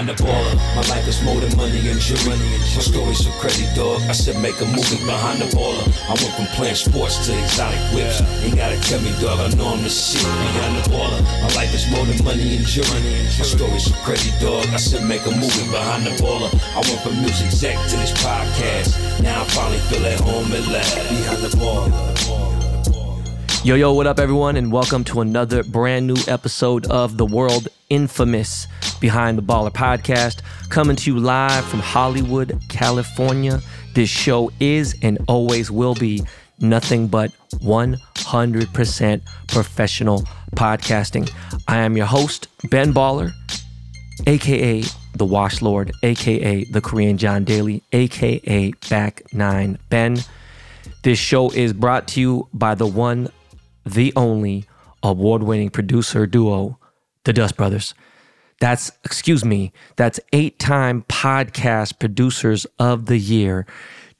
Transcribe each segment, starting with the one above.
behind the baller. My life is more than money and jewelry. My story's so crazy, dog. I said make a movie behind the baller. I went from playing sports to exotic whips. Ain't gotta tell me, dog. I know I'm the shit behind the baller. My life is more than money and jewelry. My story's so crazy, dog. I said make a movie behind the baller. I went from music exec to this podcast. Now I finally feel at home at last. Behind the baller. Yo, yo, what up, everyone, and welcome to another brand new episode of the world infamous Behind the Baller podcast, coming to you live from Hollywood, California. This show is and always will be nothing but 100% professional podcasting. I am your host, Ben Baller, aka the Wash Lord, aka the Korean John Daly, aka Back Nine Ben. This show is brought to you by the one the only award winning producer duo, the Dust Brothers. That's, excuse me, that's eight time podcast producers of the year.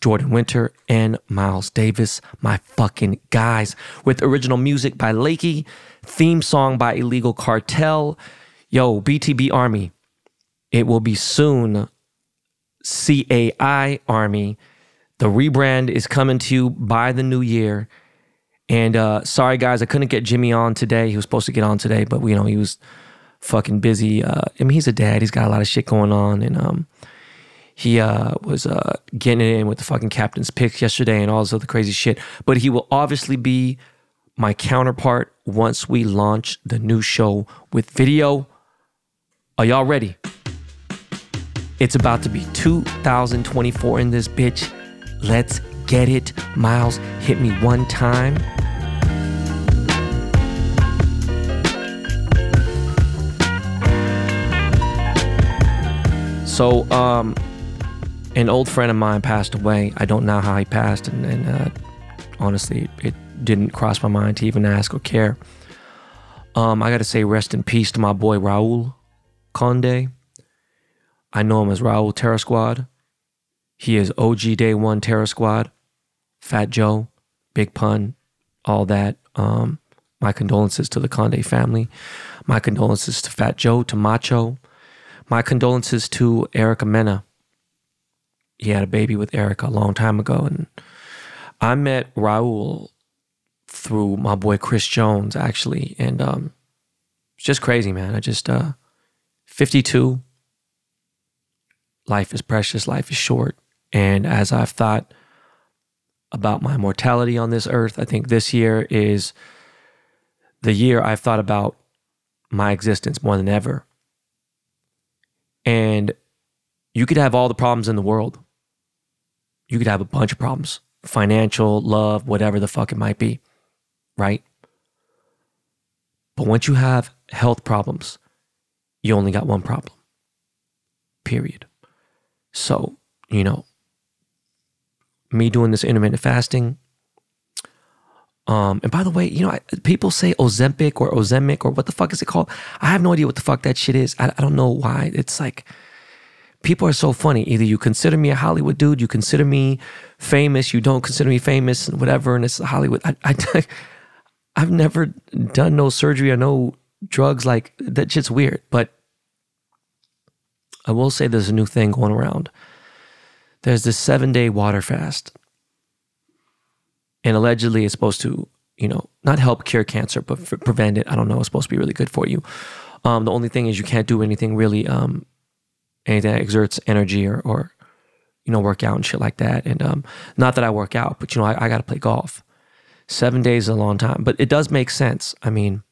Jordan Winter and Miles Davis, my fucking guys, with original music by Lakey, theme song by Illegal Kartel. Yo, BTB Army, it will be soon CAI Army. The rebrand is coming to you by the new year. And uh, sorry, guys, I couldn't get Jimmy on today. He was supposed to get on today, but you know he was fucking busy. Uh, I mean, he's a dad. He's got a lot of shit going on, and um, he uh, was uh, getting in with the fucking captain's picks yesterday and all this other crazy shit. But he will obviously be my counterpart once we launch the new show with video. Are y'all ready? It's about to be 2024 in this bitch. Let's get it. Miles, hit me one time. So, um, an old friend of mine passed away. I don't know how he passed, and, and uh, honestly, it didn't cross my mind to even ask or care. Um, I got to say, rest in peace to my boy Raul Conde. I know him as Raul Terror Squad. He is OG Day One Terror Squad, Fat Joe, Big Pun, all that. Um, my condolences to the Conde family. My condolences to Fat Joe, to Macho, my condolences to Erica Mena. He had a baby with Erica a long time ago. And I met Raul through my boy Chris Jones, actually. And um, it's just crazy, man. I just, uh, 52, life is precious, life is short. And as I've thought about my mortality on this earth, I think this year is the year I've thought about my existence more than ever. And you could have all the problems in the world. You could have a bunch of problems financial, love, whatever the fuck it might be, right? But once you have health problems, you only got one problem, period. So, you know, me doing this intermittent fasting. Um, and by the way, you know, I, people say Ozempic or Ozemic or what the fuck is it called? I have no idea what the fuck that shit is. I, I don't know why. It's like people are so funny. Either you consider me a Hollywood dude, you consider me famous, you don't consider me famous, and whatever. And it's Hollywood. I, I, I've never done no surgery or no drugs. Like that shit's weird. But I will say there's a new thing going around. There's this seven day water fast and allegedly it's supposed to, you know, not help cure cancer, but f- prevent it. I don't know. It's supposed to be really good for you. Um, the only thing is you can't do anything really, um, anything that exerts energy or, or, you know, work out and shit like that. And um, not that I work out, but you know, I, I got to play golf. Seven days is a long time, but it does make sense. I mean,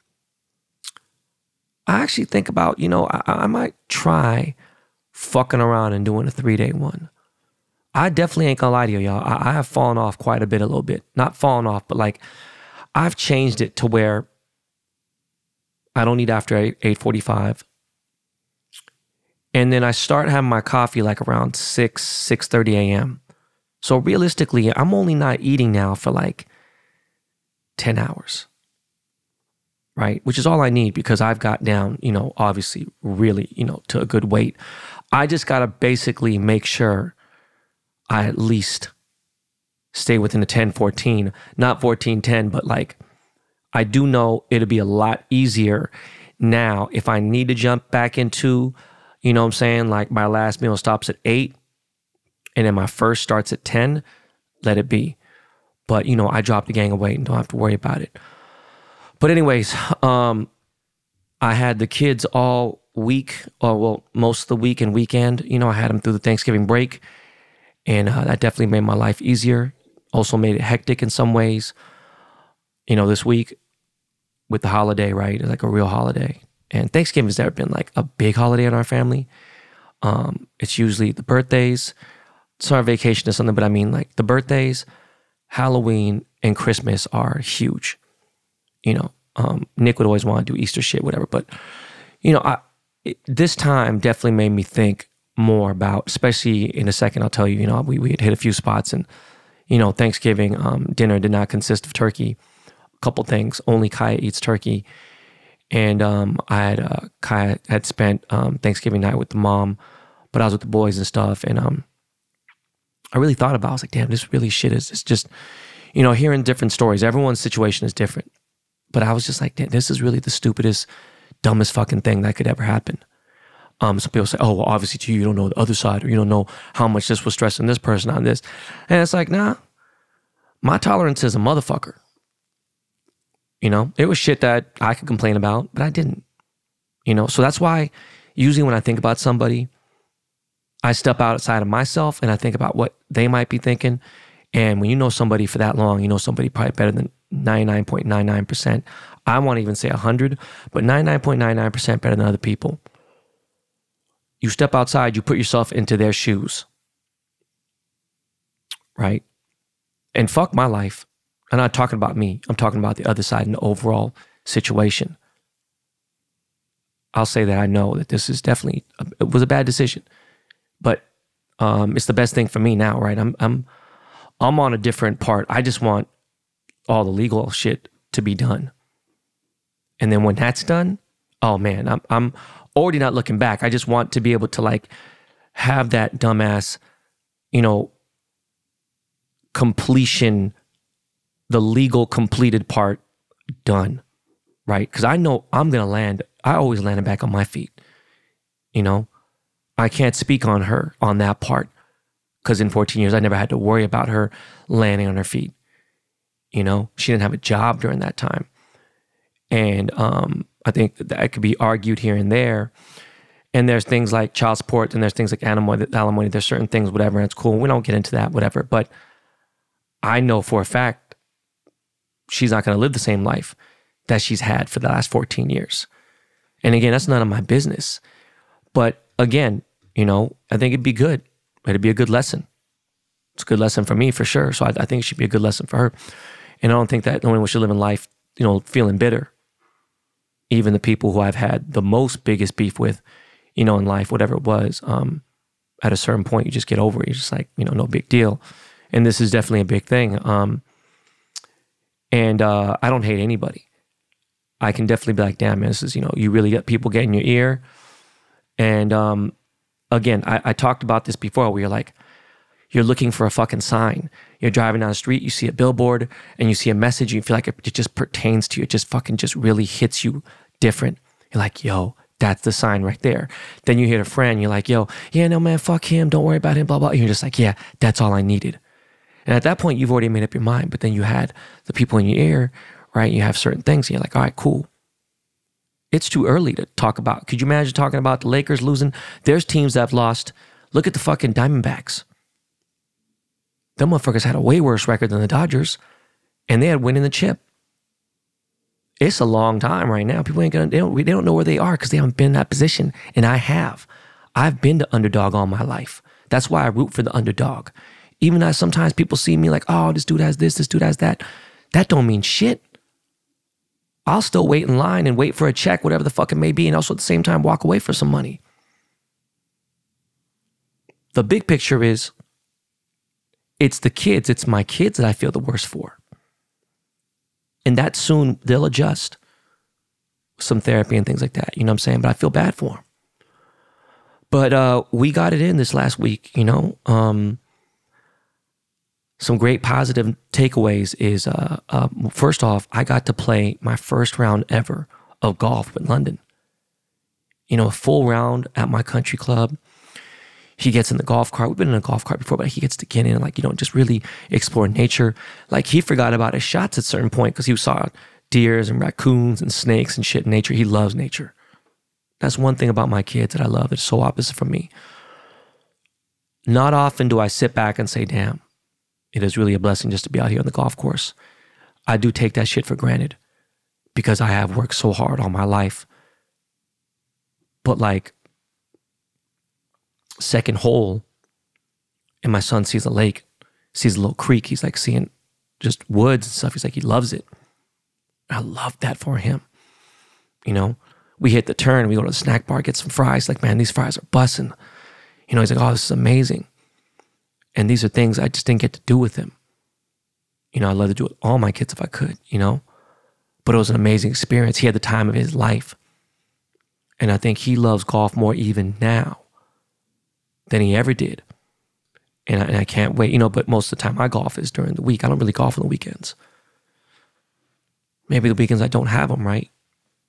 I actually think about, you know, I, I might try fucking around and doing a three day one. I definitely ain't gonna lie to you, y'all. I, I have fallen off quite a bit, a little bit. Not fallen off, but like I've changed it to where I don't eat after 8, 8.45. And then I start having my coffee like around 6, 6.30 a.m. So realistically, I'm only not eating now for like 10 hours. Right? Which is all I need because I've got down, you know, obviously really, you know, to a good weight. I just got to basically make sure I at least stay within the 10 14, not 14 10, but like I do know it'll be a lot easier now if I need to jump back into, You know what I'm saying? Like my last meal stops at eight and then my first starts at 10, let it be. But, you know, I drop the gang of weight and don't have to worry about it. But, anyways, um, I had the kids all week, or well, most of the week and weekend. You know, I had them through the Thanksgiving break, and uh, that definitely made my life easier. Also made it hectic in some ways. You know, this week with the holiday, right? Like a real holiday. And Thanksgiving has never been like a big holiday in our family. Um, it's usually the birthdays, summer vacation or something, but I mean like the birthdays, Halloween, and Christmas are huge. You know, um, Nick would always want to do Easter shit, whatever. But you know, I it, this time definitely made me think more about, especially in a second. I'll tell you. You know, we we had hit a few spots, and you know, Thanksgiving um, dinner did not consist of turkey. A couple things. Only Kaya eats turkey, and um, I had uh, Kaya had spent um, Thanksgiving night with the mom, but I was with the boys and stuff, and um, I really thought about. It. I was like, damn, this really shit is. It's just, you know, hearing different stories. Everyone's situation is different, but I was just like, this is really the stupidest, dumbest fucking thing that could ever happen. Um, some people say, oh, well, obviously to you, you don't know the other side, or you don't know how much this was stressing this person on this, and it's like, nah, my tolerance is a motherfucker. You know, it was shit that I could complain about, but I didn't. You know, so that's why usually when I think about somebody, I step outside of myself and I think about what they might be thinking. And when you know somebody for that long, you know somebody probably better than 99.99%. I want to even say 100, but 99.99% better than other people. You step outside, you put yourself into their shoes. Right? And fuck my life. I'm not talking about me. I'm talking about the other side and the overall situation. I'll say that I know that this is definitely it was a bad decision but um, it's the best thing for me now, right? I'm I'm I'm on a different part. I just want all the legal shit to be done, and then when that's done, oh man, I'm I'm already not looking back. I just want to be able to like have that dumbass, you know, completion, the legal completed part done, right? Because I know I'm gonna land. I always land back on my feet, you know. I can't speak on her on that part because in 14 years, I never had to worry about her landing on her feet. You know, she didn't have a job during that time. And um, I think that could be argued here and there. And there's things like child support and there's things like alimony, alimony. There's certain things, whatever, and it's cool. We don't get into that, whatever. But I know for a fact she's not going to live the same life that she's had for the last 14 years. And again, that's none of my business. But again, you know, I think it'd be good. It'd be a good lesson. It's a good lesson for me for sure. So I, I think it should be a good lesson for her. And I don't think that no one should live in life, you know, feeling bitter. Even the people who I've had the most biggest beef with, you know, in life, whatever it was, um, at a certain point, you just get over it. You're just like, you know, no big deal. And this is definitely a big thing. Um, and uh, I don't hate anybody. I can definitely be like, damn, man, this is, you know, you really get people get in your ear. And um, again, I, I talked about this before where you're like, you're looking for a fucking sign. You're driving down the street, you see a billboard and you see a message, and you feel like it, it just pertains to you. It just fucking just really hits you different. You're like, yo, that's the sign right there. Then you hear a friend, you're like, yo, yeah, no, man, fuck him. Don't worry about him, blah, blah. And you're just like, yeah, that's all I needed. And at that point, you've already made up your mind. But then you had the people in your ear, right? You have certain things, and you're like, all right, cool it's too early to talk about. Could you imagine talking about the Lakers losing? There's teams that have lost. Look at the fucking Diamondbacks. Them motherfuckers had a way worse record than the Dodgers, and they had winning the chip. It's a long time right now. People ain't gonna they don't they don't know where they are because they haven't been in that position, and I have. I've been the underdog all my life. That's why I root for the underdog. Even as sometimes people see me like, oh, this dude has this, this dude has that. That don't mean shit. I'll still wait in line and wait for a check, whatever the fuck it may be, and also at the same time walk away for some money. The big picture is it's the kids, it's my kids that I feel the worst for. And that soon they'll adjust some therapy and things like that. You know what I'm saying? But I feel bad for them. But uh, we got it in this last week, you know. Um, some great positive takeaways is uh, uh, first off, I got to play my first round ever of golf in London. you know, a full round at my country club. He gets in the golf cart. We've been in a golf cart before, but he gets to get in and like, you know, just really explore nature. Like he forgot about his shots at certain point because he saw deers and raccoons and snakes and shit in nature. He loves nature. That's one thing about my kids that I love. It's so opposite from me. Not often do I sit back and say, damn, it is really a blessing just to be out here on the golf course. I do take that shit for granted because I have worked so hard all my life. But like, second hole, and my son sees a lake, sees a little creek. He's like seeing just woods and stuff. He's like, he loves it. I love that for him. You know, we hit the turn, we go to the snack bar, get some fries. Like, man, these fries are bussing. You know, he's like, oh, this is amazing. And these are things I just didn't get to do with him. You know, I'd love to do it with all my kids if I could, you know? But it was an amazing experience. He had the time of his life. And I think he loves golf more even now than he ever did. And I, and I can't wait, you know, but most of the time I golf is during the week. I don't really golf on the weekends. Maybe the weekends I don't have them, right?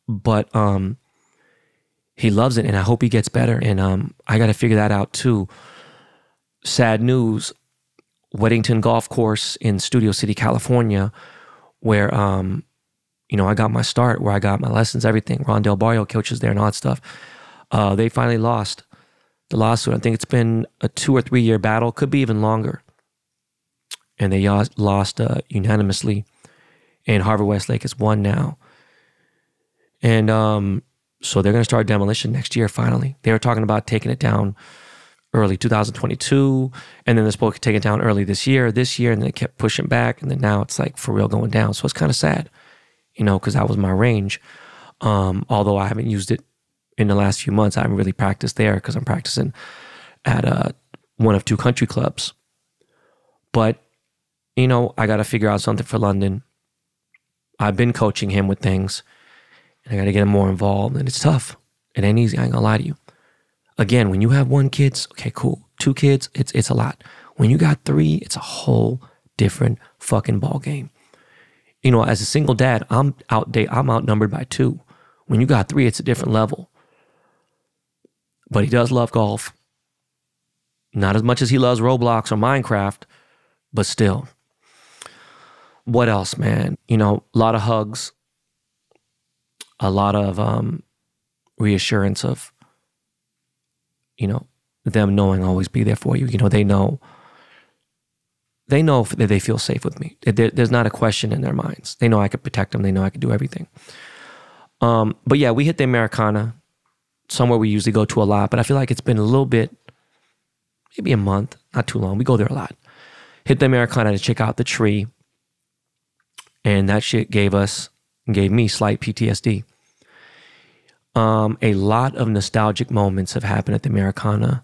But um, he loves it and I hope he gets better. And um, I got to figure that out too. Sad news Weddington Golf Course in Studio City, California, where, um, you know, I got my start, where I got my lessons, everything. Rondell Barrio coaches there and all that stuff. Uh, they finally lost the lawsuit. I think it's been a two or three year battle, could be even longer. And they lost uh, unanimously. And Harvard Westlake has won now. And um, so they're going to start demolition next year, finally. They were talking about taking it down early 2022, and then they're supposed to take it down early this year, this year, and they kept pushing back. And then now it's like for real going down. So it's kind of sad, you know, because that was my range. Um, although I haven't used it in the last few months, I haven't really practiced there because I'm practicing at uh, one of two country clubs. But, you know, I got to figure out something for London. I've been coaching him with things and I got to get him more involved. And it's tough. It ain't easy. I ain't gonna lie to you. Again, when you have one kids, okay, cool. Two kids, it's it's a lot. When you got three, it's a whole different fucking ball game. You know, as a single dad, I'm out I'm outnumbered by two. When you got three, it's a different level. But he does love golf. Not as much as he loves Roblox or Minecraft, but still. What else, man? You know, a lot of hugs, a lot of um, reassurance of, you know, them knowing I'll always be there for you. You know, they know, they know that they feel safe with me. There, there's not a question in their minds. They know I could protect them. They know I could do everything. Um, but yeah, we hit the Americana, somewhere we usually go to a lot, but I feel like it's been a little bit, maybe a month, not too long. We go there a lot. Hit the Americana to check out the tree. And that shit gave us, gave me slight PTSD. Um, a lot of nostalgic moments have happened at the Americana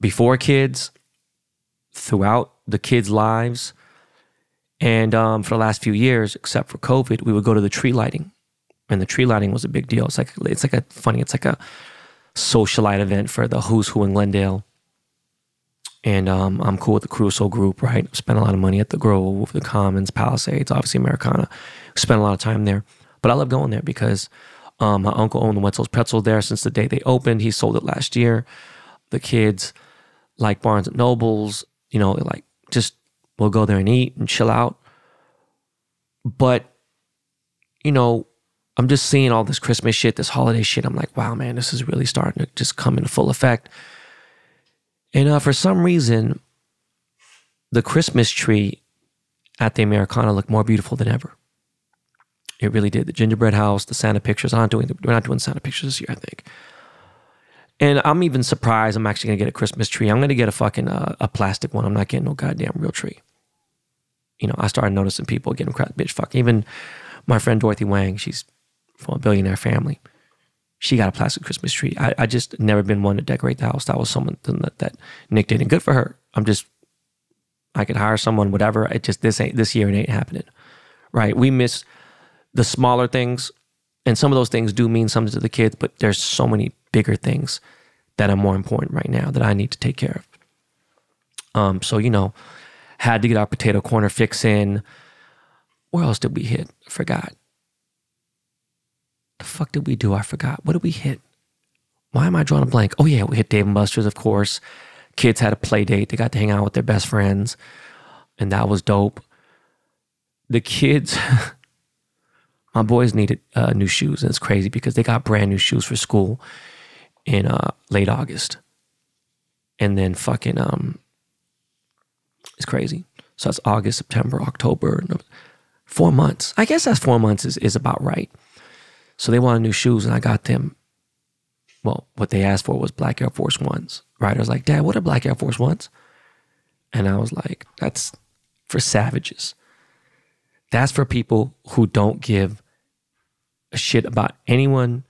before kids, throughout the kids' lives. And um, for the last few years, except for COVID, we would go to the tree lighting. And the tree lighting was a big deal. It's like it's like a funny, it's like a socialite event for the who's who in Glendale. And um, I'm cool with the Caruso group, right? Spent a lot of money at the Grove, the Commons, Palisades, obviously Americana. Spent a lot of time there. But I love going there because um, my uncle owned the Wetzel's Pretzel there since the day they opened. He sold it last year. The kids like Barnes and Nobles, you know, like just we'll go there and eat and chill out. But, you know, I'm just seeing all this Christmas shit, this holiday shit. I'm like, wow, man, this is really starting to just come into full effect. And uh, for some reason, the Christmas tree at the Americana looked more beautiful than ever. It really did. The gingerbread house, the Santa pictures. I'm not doing. We're not doing Santa pictures this year, I think. And I'm even surprised. I'm actually gonna get a Christmas tree. I'm gonna get a fucking uh, a plastic one. I'm not getting no goddamn real tree. You know, I started noticing people getting crap, bitch, fuck. Even my friend Dorothy Wang, she's from a billionaire family. She got a plastic Christmas tree. I, I just never been one to decorate the house. That was someone that, that Nick did, and good for her. I'm just, I could hire someone, whatever. It just this ain't this year. It ain't happening, right? We miss the smaller things, and some of those things do mean something to the kids, but there's so many bigger things that are more important right now that I need to take care of. Um, so you know, had to get our potato corner fix in. Where else did we hit? Forgot. The fuck did we do? I forgot. What did we hit? Why am I drawing a blank? Oh yeah, we hit Dave and Buster's, of course. Kids had a play date. They got to hang out with their best friends, and that was dope. The kids, my boys needed uh, new shoes, and it's crazy because they got brand new shoes for school in uh, late August, and then fucking um, it's crazy. So that's August, September, October, four months. I guess that's four months is, is about right. So they wanted new shoes, and I got them. Well, what they asked for was black Air Force Ones. Right? I was like, Dad, what are black Air Force Ones? And I was like, that's for savages. That's for people who don't give a shit about anyone.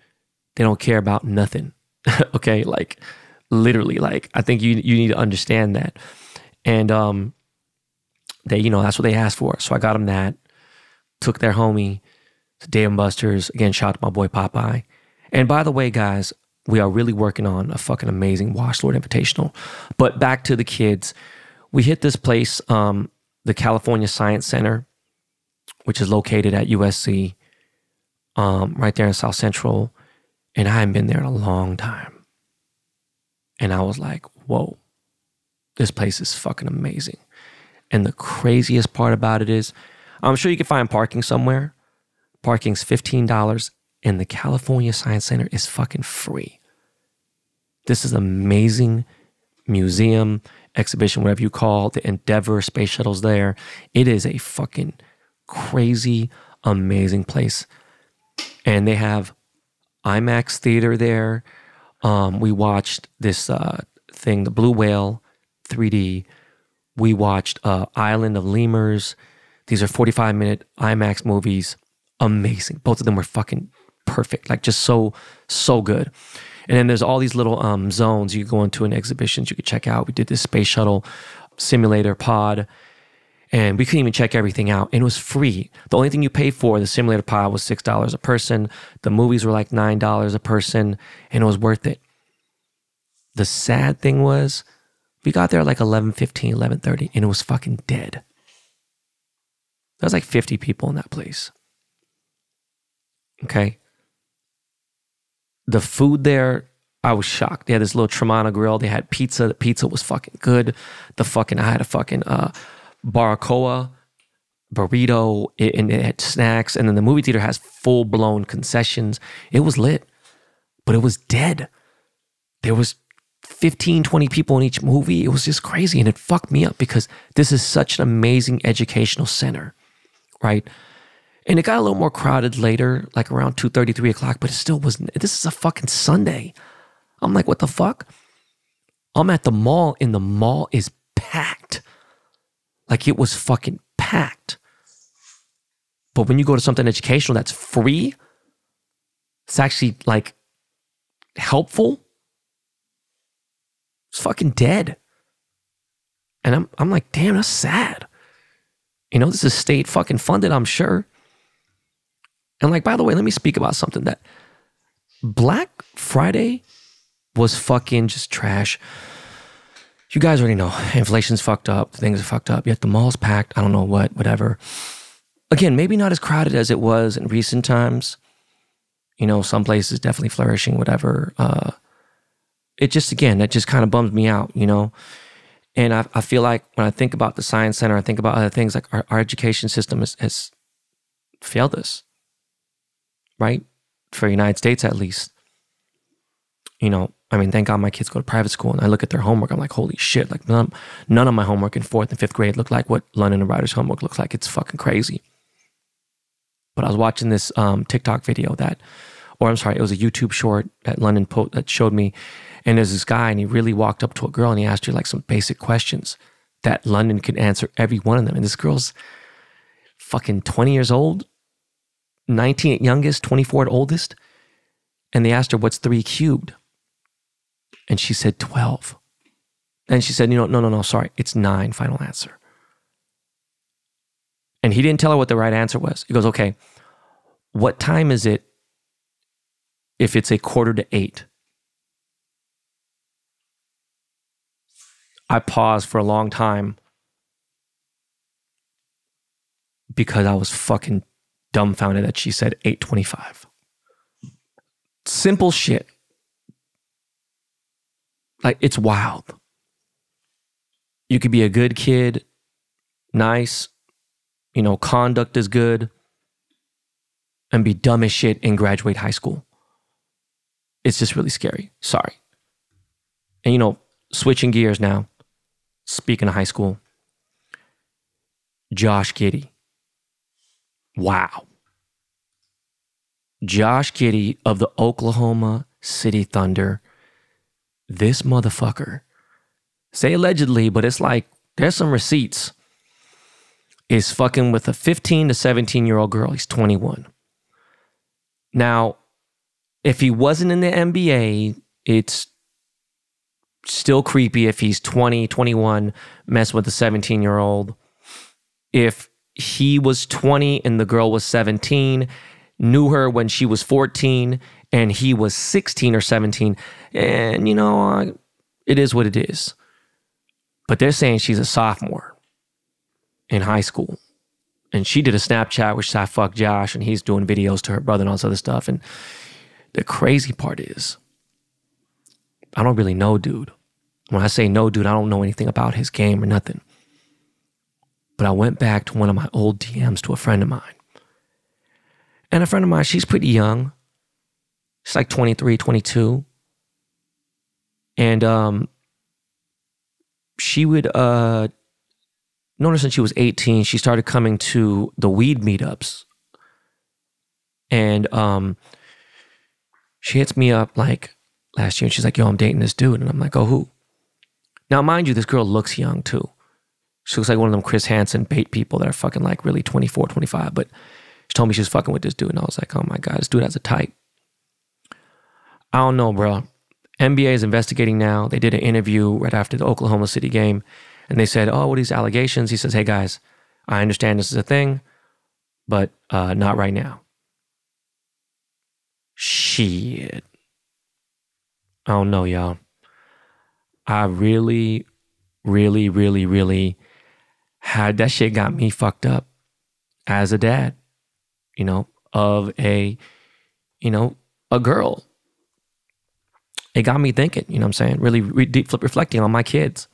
They don't care about nothing. okay, like literally, like I think you you need to understand that. And um, they, you know, that's what they asked for. So I got them that. Took their homie Dave Buster's. Again, shout out to my boy Popeye. And by the way, guys, we are really working on a fucking amazing Wash Lord Invitational. But back to the kids, we hit this place, um, the California Science Center, which is located at USC, um, right there in South Central. And I hadn't been there in a long time. And I was like, whoa, this place is fucking amazing. And the craziest part about it is, I'm sure you can find parking somewhere. Parking's $15 and the California Science Center is fucking free. This is amazing museum, exhibition, whatever you call it, the Endeavour space shuttle's there. It is a fucking crazy, amazing place. And they have IMAX theater there. Um, we watched this uh, thing, the Blue Whale 3D. We watched uh, Island of Lemurs. These are 45 minute IMAX movies. Amazing. Both of them were fucking perfect, like just so, so good. And then there's all these little um, zones you go into in exhibitions you could check out. We did this space shuttle simulator pod, and we couldn't even check everything out. And it was free. The only thing you paid for the simulator pod was six dollars a person. The movies were like nine dollars a person, and it was worth it. The sad thing was, we got there like 11, 15, 11, 30, and it was fucking dead. There was like 50 people in that place. Okay the food there, I was shocked. They had this little Trimana grill. They had pizza. The pizza was fucking good. The fucking I had a fucking uh, barbacoa burrito and it had snacks. And then the movie theater has full blown concessions. It was lit, but it was dead. There was 15, 20 people in each movie. It was just crazy. And it fucked me up because this is such an amazing educational center, right? And it got a little more crowded later, like around 2 3 o'clock, but it still wasn't. This is a fucking Sunday. I'm like, what the fuck? I'm at the mall and the mall is packed. Like it was fucking packed. But when you go to something educational that's free, it's actually like helpful. It's fucking dead. And I'm I'm like, damn, that's sad. You know, this is state fucking funded, I'm sure. And like, by the way, let me speak about something that Black Friday was fucking just trash. You guys already know inflation's fucked up, things are fucked up, yet the mall's packed. I don't know what, whatever. Again, maybe not as crowded as it was in recent times. You know, some places definitely flourishing, whatever. Uh, it just, again, that just kind of bums me out, you know? And I, I feel like when I think about the Science Center, I think about other things like our, our education system has, has failed us right? For the United States, at least. You know, I mean, thank God my kids go to private school and I look at their homework. I'm like, holy shit. Like, none, none of my homework in fourth and fifth grade looked like what London and Ryder's homework looks like. It's fucking crazy. But I was watching this um, TikTok video that, or I'm sorry, it was a YouTube short that London po- that showed me. And there's this guy and he really walked up to a girl and he asked her like some basic questions that London could answer every one of them. And this girl's fucking 20 years old 19 at youngest, 24 at oldest. And they asked her, What's three cubed? And she said, 12. And she said, You know, no, no, no, sorry, it's nine, final answer. And he didn't tell her what the right answer was. He goes, Okay, what time is it if it's a quarter to eight? I paused for a long time because I was fucking dumbfounded that she said 825. Simple shit. Like it's wild. You could be a good kid, nice, you know, conduct is good, and be dumb as shit and graduate high school. It's just really scary. Sorry. And you know, switching gears now, speaking of high school, Josh Giddey. Wow. Josh Giddey of the Oklahoma City Thunder. This motherfucker, say allegedly, but it's like there's some receipts, is fucking with a 15 to 17 year old girl. He's 21. Now, if he wasn't in the NBA, it's still creepy if he's 20, 21, mess with a 17 year old. If he was 20 and the girl was 17, knew her when she was 14 and he was 16 or 17. And, you know, uh, it is what it is. But they're saying she's a sophomore in high school. And she did a Snapchat which I fuck Josh and he's doing videos to her brother and all this other stuff. And the crazy part is, I don't really know dude. When I say no dude, I don't know anything about his game or nothing. But I went back to one of my old DMs to a friend of mine. And a friend of mine, she's pretty young. She's like 23, 22. And um, she would, uh, notice since she was 18, she started coming to the weed meetups. And um, she hits me up like last year and she's like, yo, I'm dating this dude. And I'm like, oh, who? Now, mind you, this girl looks young too. She looks like one of them Chris Hansen bait people that are fucking like really 24, 25. But she told me she was fucking with this dude. And I was like, oh my God, this dude has a type. I don't know, bro. NBA is investigating now. They did an interview right after the Oklahoma City game. And they said, oh, what are these allegations? He says, hey guys, I understand this is a thing, but uh, not right now. Shit. I don't know, y'all. I really, really, really, really had that shit got me fucked up as a dad, you know, of a, you know, a girl. It got me thinking, you know what I'm saying? Really re- deep flip reflecting on my kids.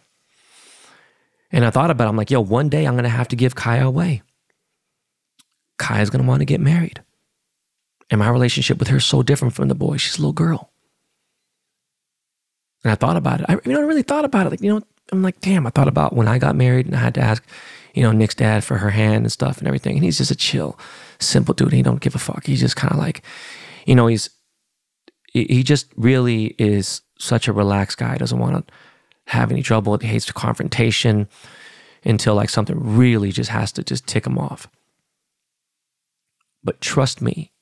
And I thought about it. I'm like, yo, one day I'm to have to give Kaya away. Kaya's want to get married. And my relationship with her is so different from the boy. She's a little girl. And I thought about it. I, you know, I really thought about it. Like, you know, I'm like, damn, I thought about when I got married and I had to ask, you know, Nick's dad for her hand and stuff and everything. And he's just a chill, simple dude. He don't give a fuck. He's just kind of like, you know, he's, he just really is such a relaxed guy. Doesn't want to have any trouble. He hates the confrontation until like something really just has to just tick him off. But trust me,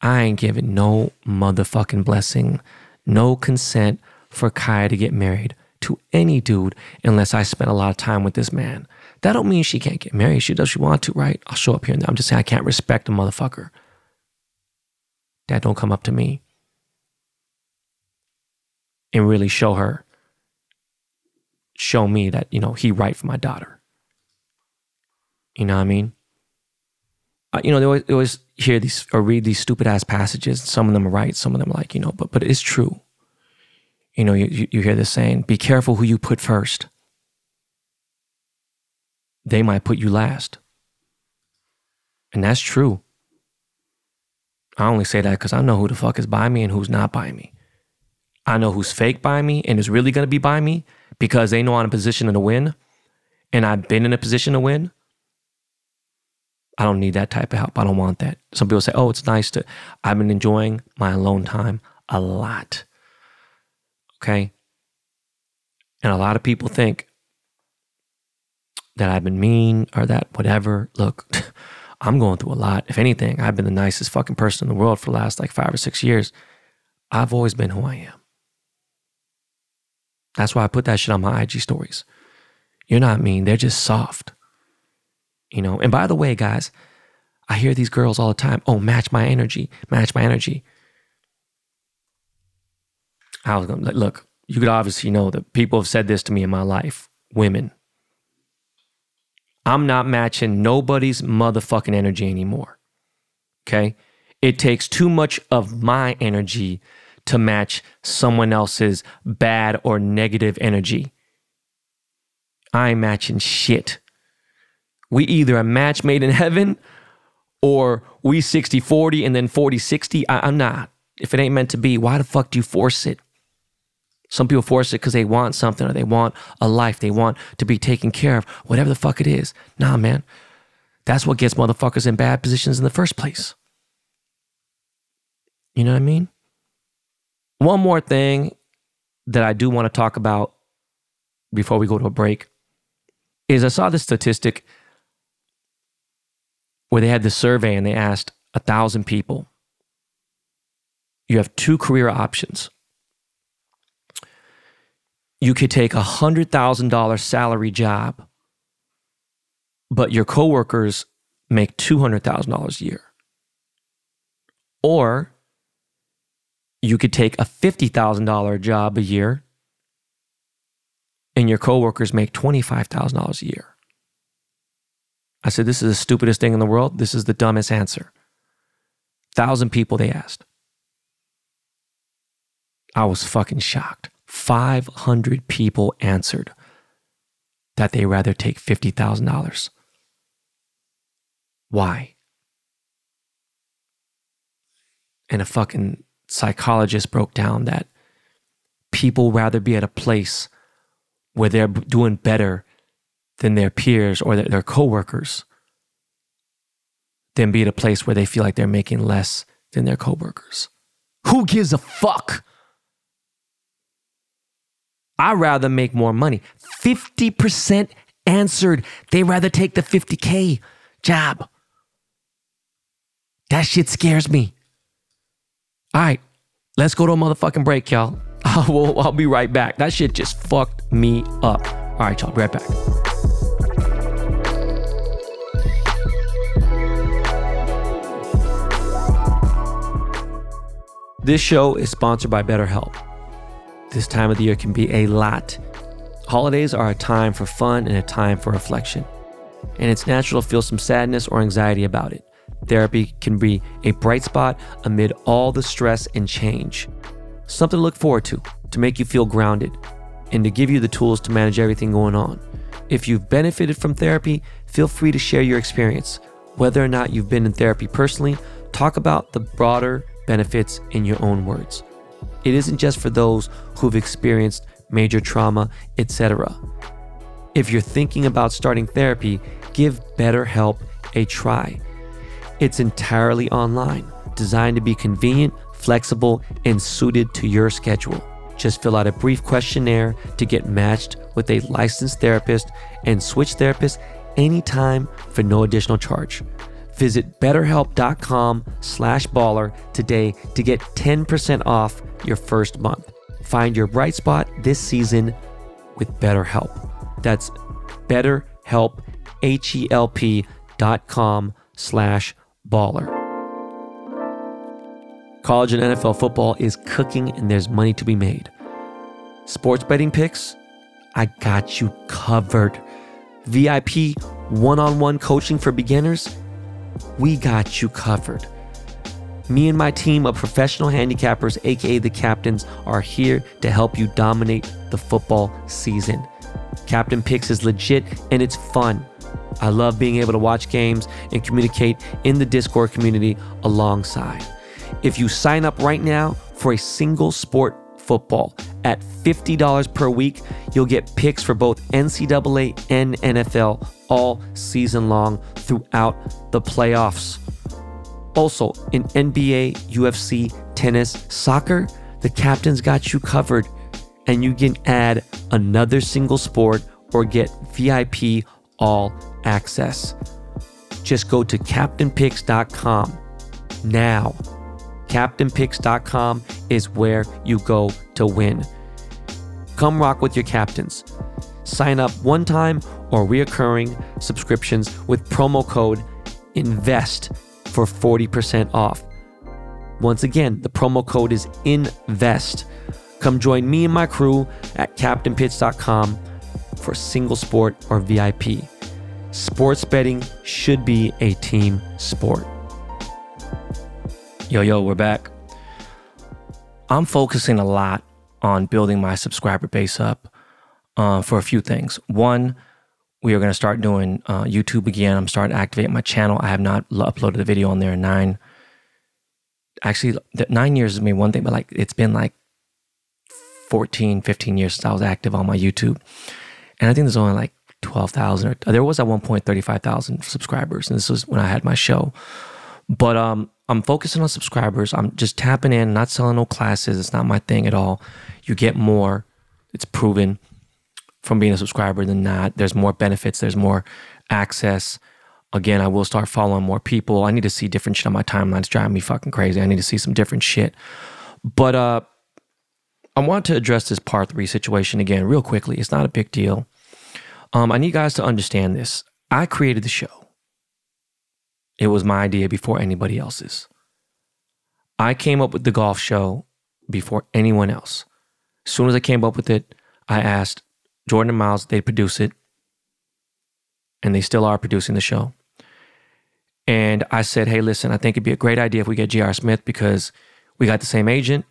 I ain't giving no motherfucking blessing, no consent for Kaya to get married to any dude unless I spend a lot of time with this man. That don't mean she can't get married. She does she want to, right? I'll show up here and there. I'm just saying I can't respect a motherfucker. That don't come up to me and really show her, show me that, you know, he right for my daughter. You know what I mean? Uh, you know, they always, they always hear these or read these stupid ass passages. Some of them are right, some of them are like, you know, but but it's true. You know, you, you hear this saying, be careful who you put first. They might put you last. And that's true. I only say that because I know who the fuck is by me and who's not by me. I know who's fake by me and is really going to be by me because they know I'm in a position to win and I've been in a position to win. I don't need that type of help. I don't want that. Some people say, oh, it's nice to, I've been enjoying my alone time a lot. Okay. And a lot of people think that I've been mean or that whatever. Look, I'm going through a lot. If anything, I've been the nicest fucking person in the world for the last like five or six years. I've always been who I am. That's why I put that shit on my IG stories. You're not mean, they're just soft. You know, and by the way, guys, I hear these girls all the time, oh, match my energy, match my energy. I was gonna look, you could obviously know that people have said this to me in my life, women. I'm not matching nobody's motherfucking energy anymore. Okay? It takes too much of my energy to match someone else's bad or negative energy. I ain't matching shit. We either a match made in heaven or we 60 40 and then 40 60. I, am not. If it ain't meant to be, why the fuck do you force it? Some people force it because they want something or they want a life. They want to be taken care of, whatever the fuck it is. Nah, man. That's what gets motherfuckers in bad positions in the first place. You know what I mean? One more thing that I do want to talk about before we go to a break is I saw this statistic where they had this survey and they asked a thousand people. You have two career options. You could take a hundred thousand dollar salary job, but your coworkers make two hundred thousand dollars a year. Or you could take a $50,000 job a year and your coworkers make $25,000 a year. I said, This is the stupidest thing in the world. This is the dumbest answer. Thousand people they asked. I was fucking shocked. 500 people answered that they rather take $50,000. Why? And a fucking psychologist broke down that people rather be at a place where they're doing better than their peers or their, their coworkers than be at a place where they feel like they're making less than their coworkers. Who gives a fuck? I'd rather make more money. 50% answered They'd rather take the 50K job. That shit scares me. All right, let's go to a motherfucking break, y'all. I will, I'll be right back. That shit just fucked me up. All right, y'all, be right back. This show is sponsored by BetterHelp. This time of the year can be a lot. Holidays are a time for fun and a time for reflection. And it's natural to feel some sadness or anxiety about it. Therapy can be a bright spot amid all the stress and change. Something to look forward to, to make you feel grounded, and to give you the tools to manage everything going on. If you've benefited from therapy, feel free to share your experience. Whether or not you've been in therapy personally, talk about the broader benefits in your own words. It isn't just for those who've experienced major trauma, etc. If you're thinking about starting therapy, give BetterHelp a try. It's entirely online, designed to be convenient, flexible, and suited to your schedule. Just fill out a brief questionnaire to get matched with a licensed therapist and switch therapists anytime for no additional charge. Visit betterhelp.com slash baller today to get 10% off your first month. Find your bright spot this season with BetterHelp. That's betterhelp, H-E-L-P dot com slash baller. College and NFL football is cooking and there's money to be made. Sports betting picks? I got you covered. VIP one on one coaching for beginners? We got you covered. Me and my team of professional handicappers, aka the captains, are here to help you dominate the football season. Captain Picks is legit and it's fun. I love being able to watch games and communicate in the Discord community alongside. If you sign up right now for a single sport football at $50 per week, you'll get picks for both NCAA and NFL all season long throughout the playoffs. Also, in NBA, UFC, tennis, soccer, the captain's got you covered, and you can add another single sport or get VIP all access. Just go to captainpicks.com now. CaptainPicks.com is where you go to win. Come rock with your captains. Sign up one time or reoccurring subscriptions with promo code INVEST for 40% off. Once again, the promo code is INVEST. Come join me and my crew at CaptainPicks.com for single sport or VIP. Sports betting should be a team sport. Yo, yo, we're back. I'm focusing a lot on building my subscriber base up uh, for a few things. One, we are going to start doing uh, YouTube again. I'm starting to activate my channel. I have not uploaded a video on there in nine. Actually, nine years is me one thing, but like it's been like 14, 15 years since I was active on my YouTube. And I think there's only like 12,000 or there was at one point 35,000 subscribers. And this was when I had my show. But um, I'm focusing on subscribers. I'm just tapping in, not selling no classes. It's not my thing at all. You get more. It's proven from being a subscriber than not. There's more benefits, there's more access. Again, I will start following more people. I need to see different shit on my timeline. It's driving me fucking crazy. I need to see some different shit. But uh I want to address this Par 3 situation again real quickly. It's not a big deal. Um, I need you guys to understand this. I created the show. It was my idea before anybody else's. I came up with the golf show before anyone else. As soon as I came up with it, I asked Jordan and Miles, they produce it. And they still are producing the show. And I said, hey, listen, I think it'd be a great idea if we get J.R. Smith because we got the same agent.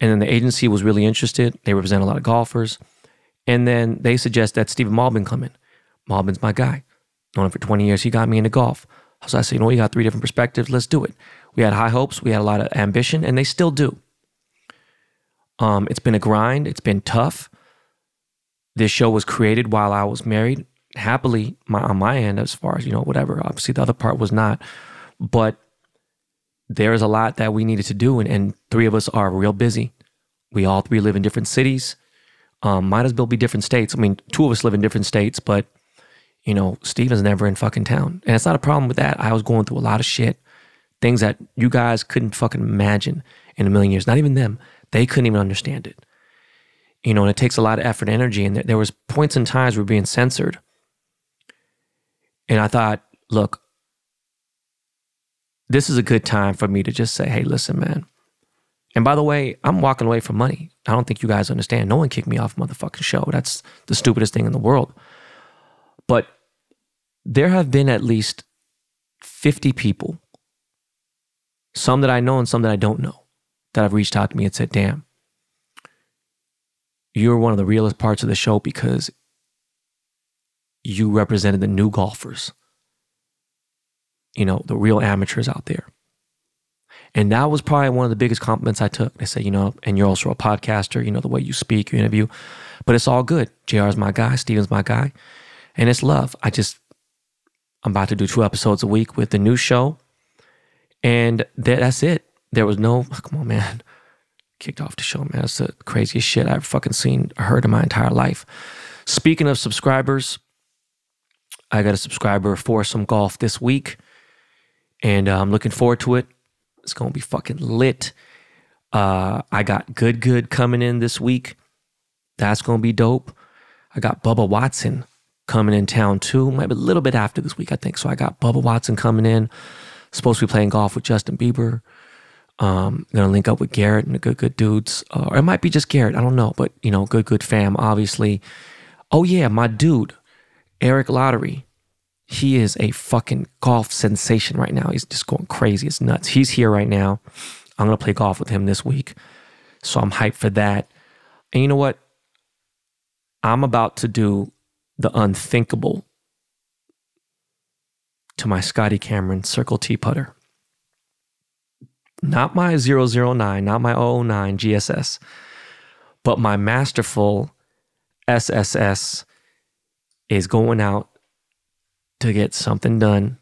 And then the agency was really interested. They represent a lot of golfers. And then they suggest that Stephen Malbon come in. Malbon's my guy. Known him for 20 years. He got me into golf. So I said, you know, we got three different perspectives. Let's do it. We had high hopes. We had a lot of ambition, and they still do. Um, it's been a grind. It's been tough. This show was created while I was married, happily my, on my end, as far as, you know, whatever. Obviously, the other part was not. But there is a lot that we needed to do, and, and three of us are real busy. We all three live in different cities. Um, might as well be different states. I mean, two of us live in different states, but, you know, Stephen's never in fucking town. And it's not a problem with that. I was going through a lot of shit, things that you guys couldn't fucking imagine in a million years. Not even them. They couldn't even understand it you know, and it takes a lot of effort and energy. And there was points and times where being censored. And I thought, look, this is a good time for me to just say, hey, listen, man. And by the way, I'm walking away from money. I don't think you guys understand. No one kicked me off motherfucking show. That's the stupidest thing in the world. But there have been at least 50 people, some that I know and some that I don't know, that have reached out to me and said, damn, you're one of the realest parts of the show because you represented the new golfers, you know, the real amateurs out there. And that was probably one of the biggest compliments I took. They said, you know, and you're also a podcaster, you know, the way you speak, you interview, but it's all good. JR's my guy, Stephen's my guy, and it's love. I just, I'm about to do two episodes a week with the new show. And that's it. There was no, come on, man kicked off the show, man. That's the craziest shit I've fucking seen heard in my entire life. Speaking of subscribers, I got a subscriber for some golf this week, and uh, I'm looking forward to it. It's gonna be fucking lit. Uh, I got Good Good coming in this week. That's gonna be dope. I got Bubba Watson coming in town too. Might be a little bit after this week, I think. So I got Bubba Watson coming in. Supposed to be playing golf with Justin Bieber. Um, gonna link up with Garrett and the good good dudes, uh, or it might be just Garrett. I don't know, but you know, good good fam, obviously. Oh yeah, my dude, Eric Lottery. He is a fucking golf sensation right now. He's just going crazy. It's nuts. He's here right now. I'm gonna play golf with him this week, so I'm hyped for that. And you know what? I'm about to do the unthinkable to my Scotty Cameron Circle T putter not my 009, not my 009 GSS, but my masterful SSS is going out to get something done.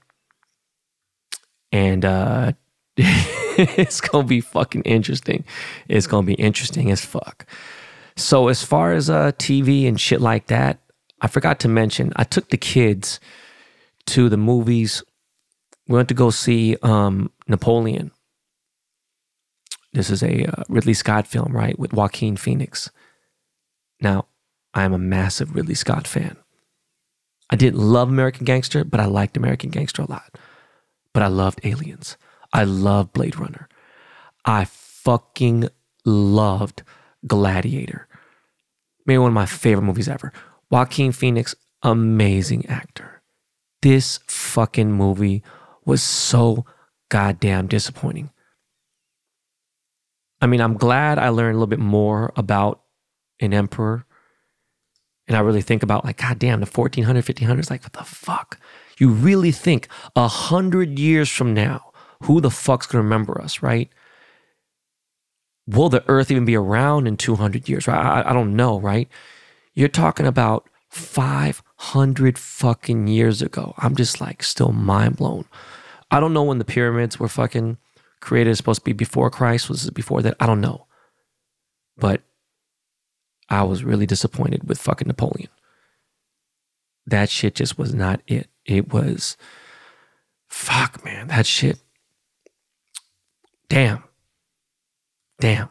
And uh, it's going to be fucking interesting. It's going to be interesting as fuck. So, as far as uh, TV and shit like that, I forgot to mention, I took the kids to the movies. We went to go see um, Napoleon this is a uh, Ridley Scott film, right, with Joaquin Phoenix. Now, I am a massive Ridley Scott fan. I didn't love American Gangster, but I liked American Gangster a lot. But I loved Aliens. I loved Blade Runner. I fucking loved Gladiator. Maybe one of my favorite movies ever. Joaquin Phoenix, amazing actor. This fucking movie was so goddamn disappointing. I mean, I'm glad I learned a little bit more about an emperor. And I really think about like, God damn, the 1400, 1500s, like, what the fuck? You really think a hundred years from now, who the fuck's gonna remember us, right? Will the earth even be around in 200 years, right? I, I don't know, right? You're talking about 500 fucking years ago. I'm just like still mind blown. I don't know when the pyramids were fucking created is supposed to be before Christ? Was it before that? I don't know. But I was really disappointed with fucking Napoleon. That shit just was not it. It was, fuck, man, that shit. Damn. Damn.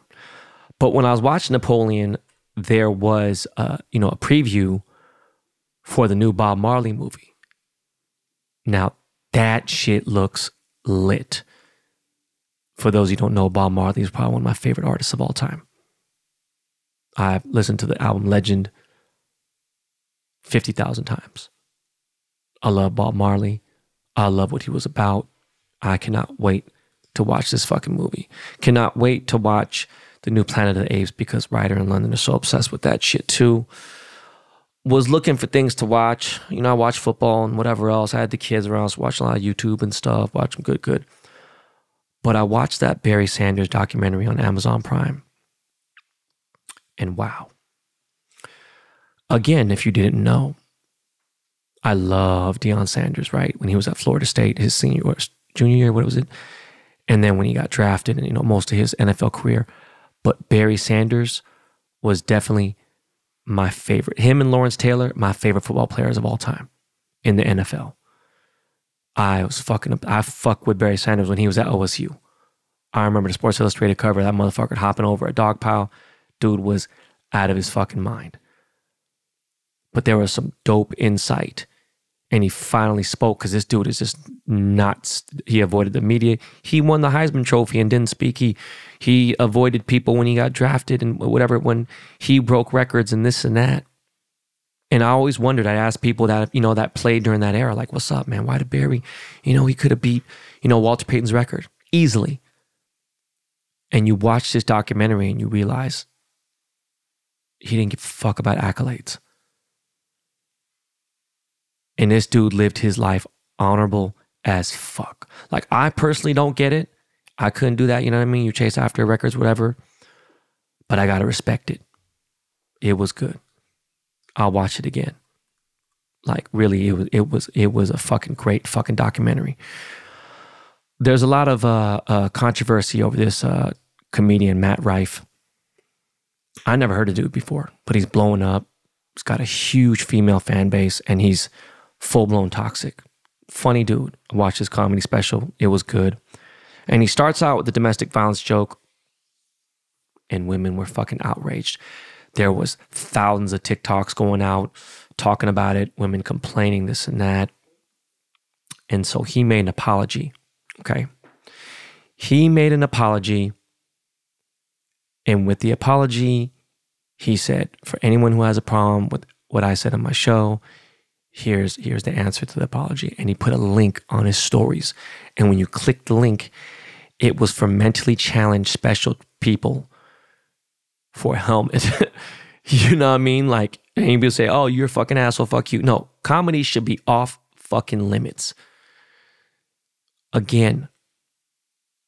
But when I was watching Napoleon, there was, uh, you know, a preview for the new Bob Marley movie. Now, that shit looks lit. For those who don't know, Bob Marley is probably one of my favorite artists of all time. I've listened to the album Legend 50,000 times. I love Bob Marley. I love what he was about. I cannot wait to watch this fucking movie. Cannot wait to watch the new Planet of the Apes because Ryder and London are so obsessed with that shit too. Was looking for things to watch. You know, I watch football and whatever else. I had the kids around, so watching a lot of YouTube and stuff, watching good, good. But I watched that Barry Sanders documentary on Amazon Prime. And wow. Again, if you didn't know, I love Deion Sanders, right? When he was at Florida State, his senior or junior year, what was it? And then when he got drafted and, you know, most of his NFL career. But Barry Sanders was definitely my favorite. Him and Lawrence Taylor, my favorite football players of all time in the NFL. I was fucking I fuck with Barry Sanders when he was at OSU. I remember the Sports Illustrated cover, that motherfucker hopping over a dog pile. Dude was out of his fucking mind. But there was some dope insight. And he finally spoke because this dude is just nuts. He avoided the media. He won the Heisman Trophy and didn't speak. He he avoided people when he got drafted and whatever when he broke records and this and that. And I always wondered, I asked people that, you know, that played during that era, like, what's up, man? Why did Barry, you know, he could have beat, you know, Walter Payton's record easily. And you watch this documentary and you realize he didn't give a fuck about accolades. And this dude lived his life honorable as fuck. Like, I personally don't get it. I couldn't do that. You know what I mean? You chase after records, whatever. But I got to respect it. It was good. I'll watch it again. Like really, it was it was it was a fucking great fucking documentary. There's a lot of uh, uh, controversy over this uh, comedian Matt Rife. I never heard of dude before, but he's blowing up. He's got a huge female fan base, and he's full blown toxic. Funny dude. I watched his comedy special. It was good. And he starts out with the domestic violence joke, and women were fucking outraged. There was thousands of TikToks going out talking about it, women complaining this and that. And so he made an apology. Okay. He made an apology. And with the apology, he said, for anyone who has a problem with what I said on my show, here's here's the answer to the apology. And he put a link on his stories. And when you click the link, it was for mentally challenged special people for a helmet. you know what I mean? Like, and people say, oh, you're a fucking asshole, fuck you. No, comedy should be off fucking limits. Again,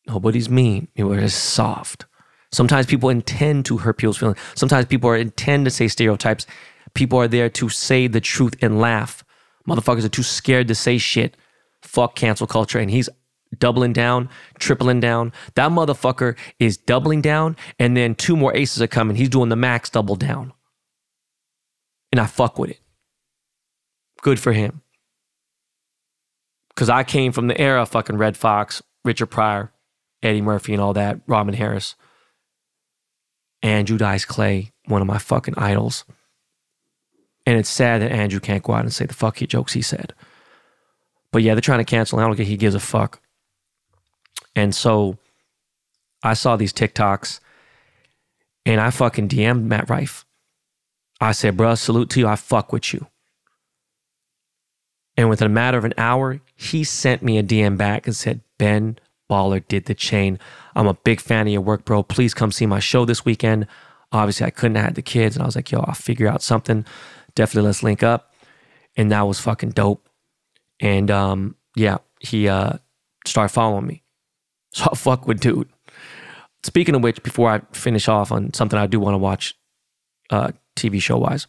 nobody's mean. It was soft. Sometimes people intend to hurt people's feelings. Sometimes people are intend to say stereotypes. People are there to say the truth and laugh. Motherfuckers are too scared to say shit. Fuck cancel culture. And he's doubling down, tripling down. That motherfucker is doubling down, and then two more aces are coming. He's doing the max double down. And I fuck with it. Good for him. Because I came from the era of fucking Redd Foxx, Richard Pryor, Eddie Murphy, and all that, Robin Harris, Andrew Dice Clay, one of my fucking idols. And it's sad that Andrew can't go out and say the fuck jokes he said. But yeah, they're trying to cancel. I don't think he gives a fuck. And so I saw these TikToks and I fucking DM'd Matt Rife. I said, bruh, salute to you. I fuck with you. And within a matter of an hour, he sent me a DM back and said, Ben, baller did the chain. I'm a big fan of your work, bro. Please come see my show this weekend. Obviously, I couldn't have had the kids, and I was like, yo, I'll figure out something. Definitely let's link up. And that was fucking dope. And um, yeah, he uh started following me. So I fuck with dude. Speaking of which, before I finish off on something I do want to watch uh TV show wise,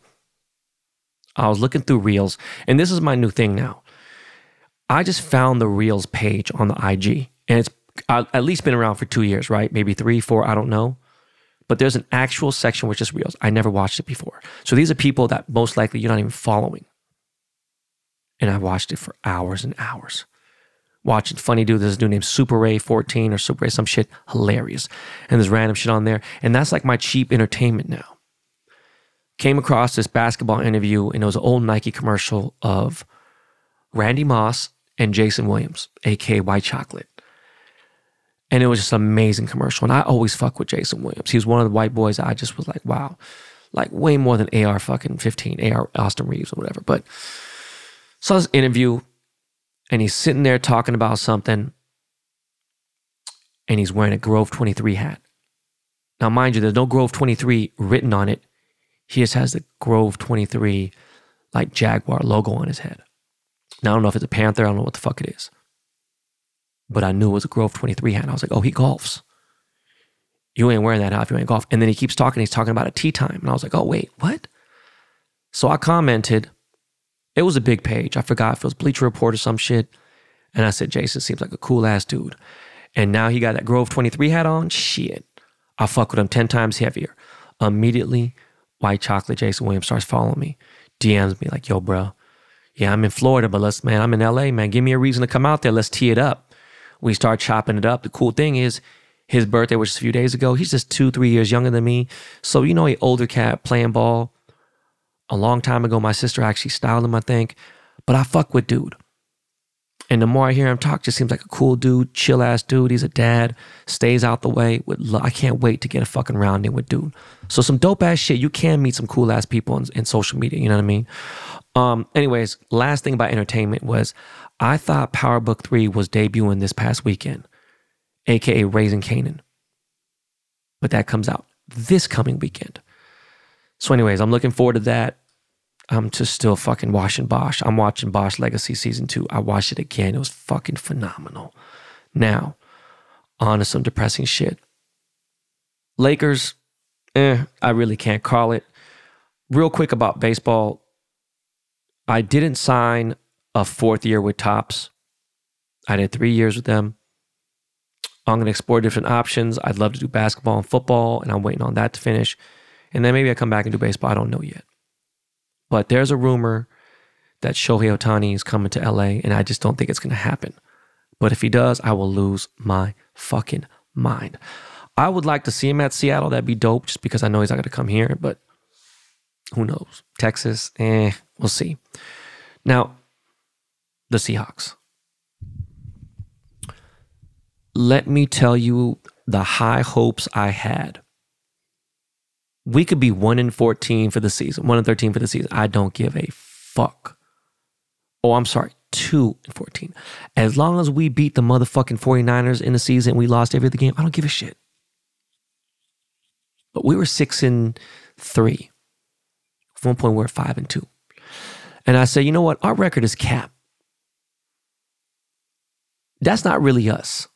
I was looking through Reels, and this is my new thing now. I just found the Reels page on the IG, and it's at least been around for two years, right? Maybe three, four, I don't know. But there's an actual section which is Reels. I never watched it before. So these are people that most likely you're not even following. And I watched it for hours and hours. Watching funny dude, there's a dude named Super Ray 14 or Super Ray, some shit, hilarious. And there's random shit on there. And that's like my cheap entertainment now. Came across this basketball interview, and it was an old Nike commercial of Randy Moss and Jason Williams, aka White Chocolate. And it was just an amazing commercial. And I always fuck with Jason Williams. He was one of the white boys I just was like, wow, like way more than AR fucking 15, AR Austin Reaves or whatever. But saw this interview and he's sitting there talking about something and he's wearing a Grove 23 hat. Now, mind you, there's no Grove 23 written on it. He just has the Grove 23 like Jaguar logo on his head. Now, I don't know if it's a Panther. I don't know what the fuck it is. But I knew it was a Grove 23 hat. And I was like, oh, he golfs. You ain't wearing that hat if you ain't golf. And then he keeps talking. He's talking about a tee time. And I was like, oh, wait, what? So I commented. It was a big page. I forgot if it was Bleacher Report or some shit. And I said, Jason seems like a cool ass dude. And now he got that Grove 23 hat on. Shit. I fuck with him 10 times heavier. Immediately, White Chocolate Jason Williams starts following me. DMs me like, yo, bro, yeah, I'm in Florida, but let's, man, I'm in LA, man. Give me a reason to come out there. Let's tee it up. We start chopping it up. The cool thing is, his birthday was just a few days ago. He's just two, three years younger than me. So, you know, a older cat playing ball. A long time ago, my sister actually styled him, I think. But I fuck with dude. And the more I hear him talk, just seems like a cool dude, chill ass dude. He's a dad, stays out the way. With I can't wait to get a fucking round in with dude. So some dope ass shit. You can meet some cool ass people in, in social media. You know what I mean? Um. Anyways, last thing about entertainment was I thought Power Book Three was debuting this past weekend, aka Raising Kanan, but that comes out this coming weekend. So, anyways, I'm looking forward to that. I'm just still fucking watching Bosch. I'm watching Bosch Legacy season two. I watched it again. It was fucking phenomenal. Now, on to some depressing shit. Lakers, eh, I really can't call it. Real quick about baseball. I didn't sign a fourth year with Topps. I did three years with them. I'm going to explore different options. I'd love to do basketball and football, and I'm waiting on that to finish. And then maybe I come back and do baseball. I don't know yet. But there's a rumor that Shohei Ohtani is coming to LA, and I just don't think it's going to happen. But if he does, I will lose my fucking mind. I would like to see him at Seattle. That'd be dope just because I know he's not going to come here, but who knows? Texas, eh, we'll see. Now, the Seahawks. Let me tell you the high hopes I had. We could be 1 in 14 for the season, 1 in 13 for the season. I don't give a fuck. Oh, I'm sorry, 2 and 14. As long as we beat the motherfucking 49ers in the season, we lost every other game, I don't give a shit. But we were 6 and 3. At one point, we we're 5 and 2. And I said, you know what? Our record is cap. That's not really us.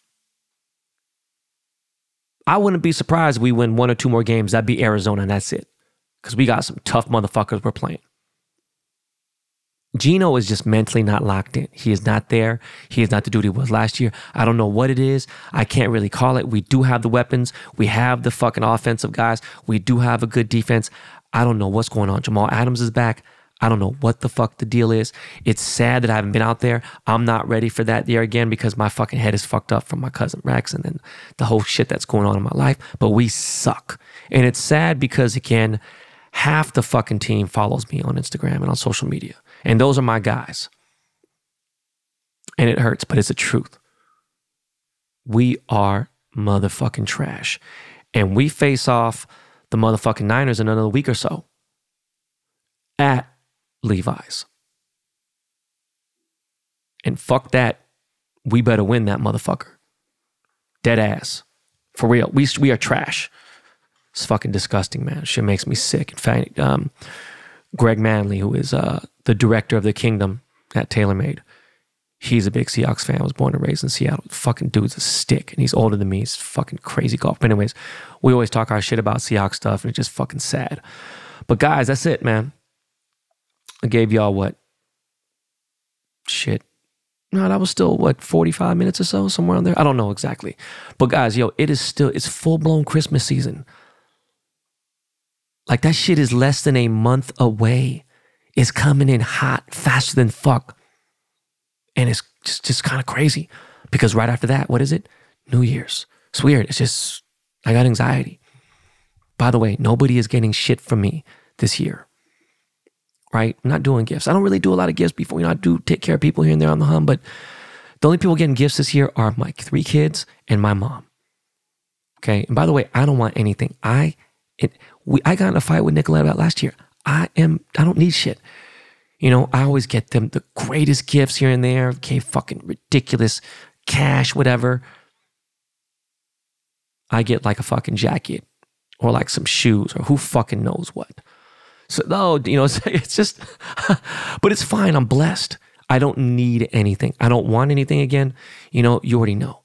I wouldn't be surprised if we win one or two more games. That'd be Arizona, and that's it. Because we got some tough motherfuckers we're playing. Gino is just mentally not locked in. He is not there. He is not the dude he was last year. I don't know what it is. I can't really call it. We do have the weapons. We have the fucking offensive guys. We do have a good defense. I don't know what's going on. Jamal Adams is back. I don't know what the fuck the deal is. It's sad that I haven't been out there. I'm not ready for that year again because my fucking head is fucked up from my cousin Rex and then the whole shit that's going on in my life. But we suck. And it's sad because, again, half the fucking team follows me on Instagram and on social media. And those are my guys. And it hurts, but it's the truth. We are motherfucking trash. And we face off the motherfucking Niners in another week or so at Levi's. And fuck that. We better win that motherfucker. Dead ass. For real. We, we are trash. It's fucking disgusting, man. Shit makes me sick. In fact, um, Greg Manley, who is uh, the director of the Kingdom at TaylorMade, he's a big Seahawks fan. I was born and raised in Seattle. Fucking dude's a stick, and he's older than me. He's fucking crazy golf. But anyways, we always talk our shit about Seahawks stuff, and it's just fucking sad. But guys, that's it, man. I gave y'all what? Shit. No, that was still what, 45 minutes or so, somewhere on there? I don't know exactly. But guys, yo, it is still, it's full blown Christmas season. Like that shit is less than a month away. It's coming in hot, faster than fuck. And it's just, just kind of crazy because right after that, what is it? New Year's. It's weird. It's just, I got anxiety. By the way, nobody is getting shit from me this year. Right? I'm not doing gifts. I don't really do a lot of gifts before. You know, I do take care of people here and there on the hum, but the only people getting gifts this year are my three kids and my mom. Okay. And by the way, I don't want anything. I it we I got in a fight with Nicolette about last year. I am I don't need shit. You know, I always get them the greatest gifts here and there. Okay, fucking ridiculous cash, whatever. I get like a fucking jacket or like some shoes or who fucking knows what. So no, you know, it's, it's just, but it's fine. I'm blessed. I don't need anything. I don't want anything again. You know, you already know.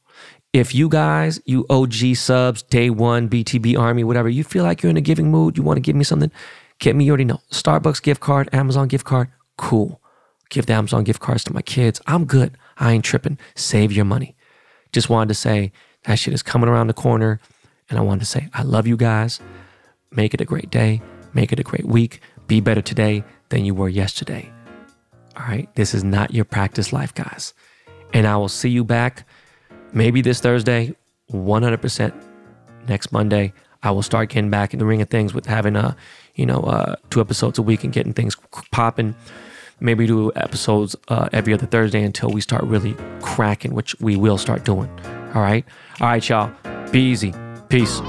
If you guys, you OG subs, day one, BTB Army, whatever, you feel like you're in a giving mood, you want to give me something, get me, you already know. Starbucks gift card, Amazon gift card, cool. Give the Amazon gift cards to my kids. I'm good. I ain't tripping. Save your money. Just wanted to say that shit is coming around the corner. And I wanted to say, I love you guys. Make it a great day. Make it a great week. Be better today than you were yesterday. All right. This is not your practice life, guys. And I will see you back maybe this Thursday, 100% next Monday. I will start getting back in the ring of things with having a, you know, uh, two episodes a week and getting things popping. Maybe do episodes uh, every other Thursday until we start really cracking, which we will start doing. All right. All right, y'all. Be easy. Peace.